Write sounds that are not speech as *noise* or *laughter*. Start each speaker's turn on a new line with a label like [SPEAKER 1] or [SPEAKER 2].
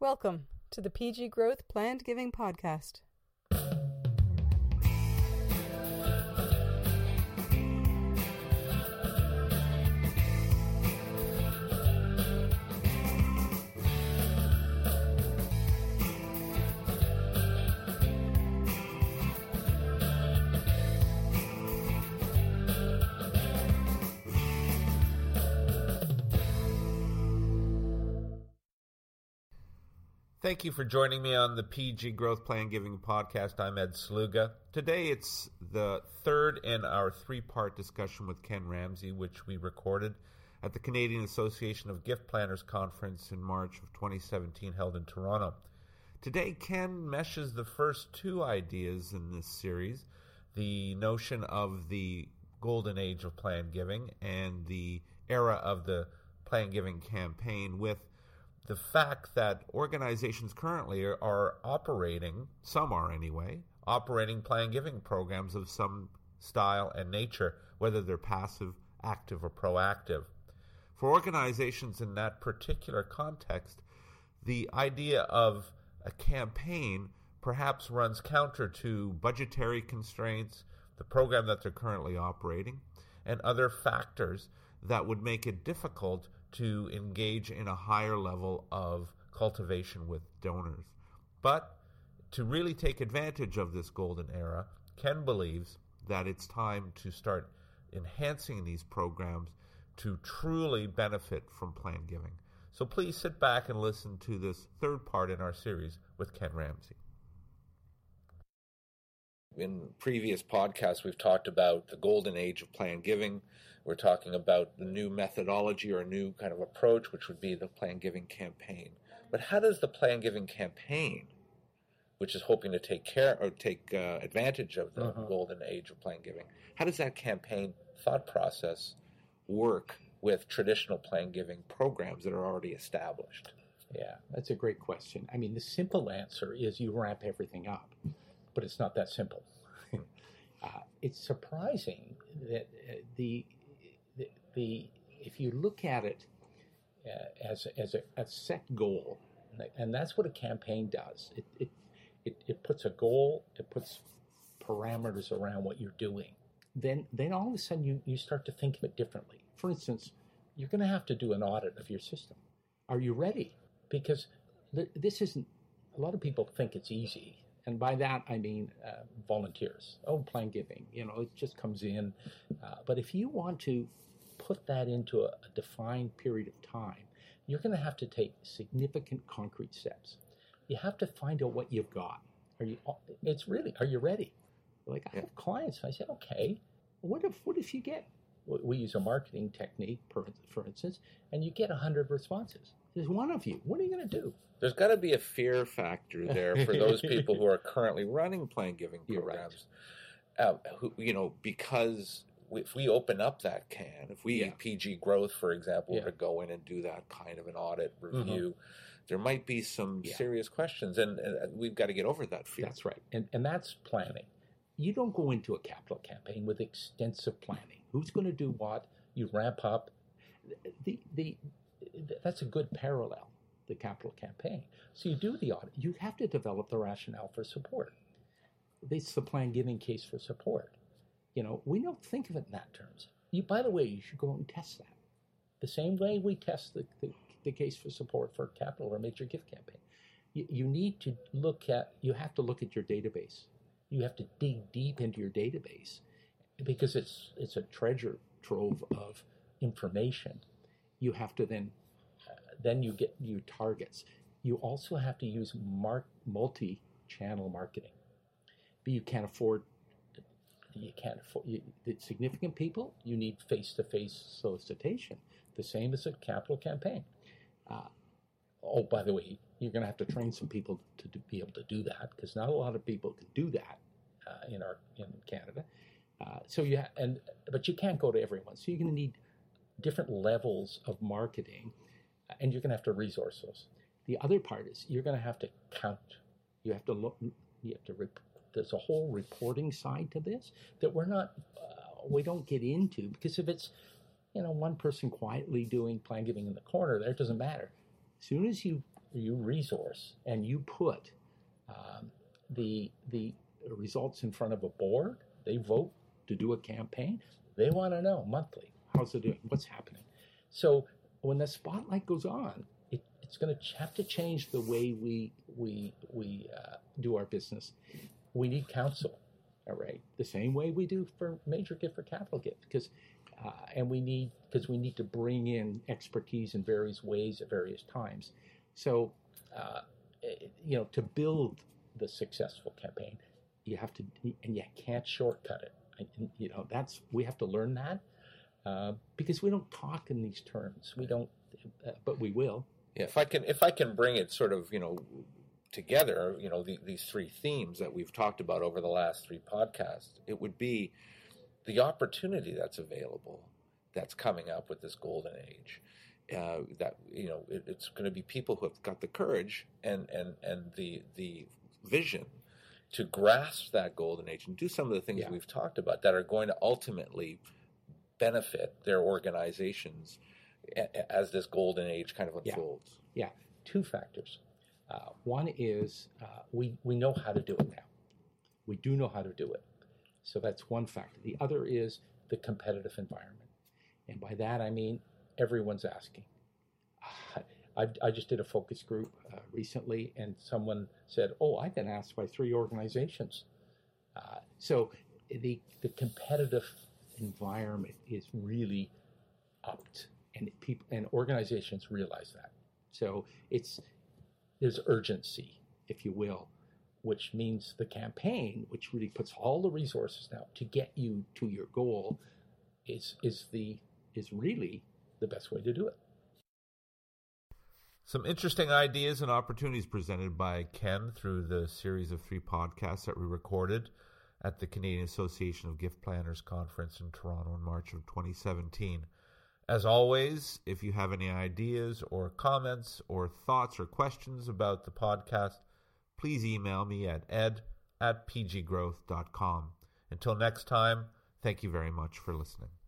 [SPEAKER 1] Welcome to the PG Growth Planned Giving Podcast.
[SPEAKER 2] Thank you for joining me on the PG Growth Plan Giving Podcast. I'm Ed Sluga. Today it's the third in our three part discussion with Ken Ramsey, which we recorded at the Canadian Association of Gift Planners Conference in March of 2017, held in Toronto. Today, Ken meshes the first two ideas in this series the notion of the golden age of plan giving and the era of the plan giving campaign with the fact that organizations currently are, operating, some are anyway, operating plan giving programs of some style and nature, whether they're passive, active, or proactive. For organizations in that particular context, the idea of a campaign perhaps runs counter to budgetary constraints, the program that they're currently operating, and other factors that would make it difficult to engage in a higher level of cultivation with donors. But to really take advantage of this golden era, Ken believes that it's time to start enhancing these programs to truly benefit from plan giving. So please sit back and listen to this third part in our series with Ken Ramsey. In previous podcasts, we've talked about the golden age of plan giving, we're talking about the new methodology or a new kind of approach, which would be the plan giving campaign. But how does the plan giving campaign, which is hoping to take care or take uh, advantage of the uh-huh. golden age of plan giving, how does that campaign thought process work with traditional plan giving programs that are already established?
[SPEAKER 3] Yeah, that's a great question. I mean, the simple answer is you ramp everything up, but it's not that simple. *laughs* uh, it's surprising that uh, the the if you look at it uh, as as a, a, set goal, and that's what a campaign does. It, it it it puts a goal. It puts parameters around what you're doing. Then then all of a sudden you you start to think of it differently. For instance, you're going to have to do an audit of your system. Are you ready? Because this isn't. A lot of people think it's easy and by that I mean uh, volunteers. Oh, plan giving, you know, it just comes in. Uh, but if you want to put that into a, a defined period of time, you're going to have to take significant concrete steps. You have to find out what you've got. Are you? It's really. Are you ready? Like I have clients. I say, okay. What if? What if you get? We use a marketing technique, for, for instance, and you get hundred responses. There's one of you. What are you going to do?
[SPEAKER 2] There's got to be a fear factor there for those people who are currently running plan giving *laughs* programs. Right. Uh, who, you know, because if we open up that can, if we yeah. PG growth, for example, yeah. to go in and do that kind of an audit mm-hmm. review, mm-hmm. there might be some yeah. serious questions, and, and, we've got to get over that fear.
[SPEAKER 3] That's right, and and that's planning. You don't go into a capital campaign with extensive planning. Who's going to do what? You ramp up. The the that's a good parallel. The capital campaign. So you do the audit. You have to develop the rationale for support. It's the plan giving case for support you know, we don't think of it in that terms. You, by the way, you should go out and test that. The same way we test the, the, the case for support for capital or major gift campaign. You, you need to look at, you have to look at your database. You have to dig deep into your database because it's, it's a treasure trove of information. You have to then, uh, then you get your targets. You also have to use mark, multi-channel marketing. But you can't afford you can't afford you, significant people. You need face-to-face solicitation. The same as a capital campaign. Uh, oh, by the way, you're going to have to train some people to, to be able to do that because not a lot of people can do that uh, in our in Canada. Uh, so you ha- and but you can't go to everyone. So you're going to need different levels of marketing, uh, and you're going to have to resource those. The other part is you're going to have to count. You have to look. You have to rep- there's a whole reporting side to this that we're not uh, we don't get into because if it's you know one person quietly doing plan giving in the corner it doesn't matter as soon as you you resource and you put um, the the results in front of a board, they vote to do a campaign. They want to know monthly how's it doing, what's happening. So when the spotlight goes on, it, it's going to have to change the way we we we uh, do our business. We need counsel, all right, the same way we do for major gift for capital gift, because uh, and we need because we need to bring in expertise in various ways at various times. So, uh, you know, to build the successful campaign, you have to, and you can't shortcut it. And, you know, that's we have to learn that uh, because we don't talk in these terms. We don't, uh, but we will.
[SPEAKER 2] Yeah, if I can, if I can bring it sort of, you know, together, you know, the, these three themes that we've talked about over the last three podcasts, it would be the opportunity that's available, that's coming up with this golden age. Uh, that you know, it, it's going to be people who have got the courage and and and the the vision to grasp that golden age and do some of the things yeah. we've talked about that are going to ultimately benefit their organizations as this golden age kind of unfolds.
[SPEAKER 3] Yeah, yeah. two factors. Uh, one is uh, we we know how to do it now. We do know how to do it. So that's one factor. The other is the competitive environment. And by that, I mean everyone's asking. *sighs* I, I just did a focus group uh, recently, and someone said, Oh, I've been asked by three organizations. Uh, so the, the competitive environment is really upped, and people and organizations realize that. So it's there's urgency, if you will, which means the campaign, which really puts all the resources now to get you to your goal, is is the is really the best way to do it.
[SPEAKER 2] Some interesting ideas and opportunities presented by Ken through the series of three podcasts that we recorded at the Canadian Association of Gift Planners Conference in Toronto in March of 2017. As always, if you have any ideas or comments or thoughts or questions about the podcast, please email me at ed at pggrowth.com. Until next time, thank you very much for listening.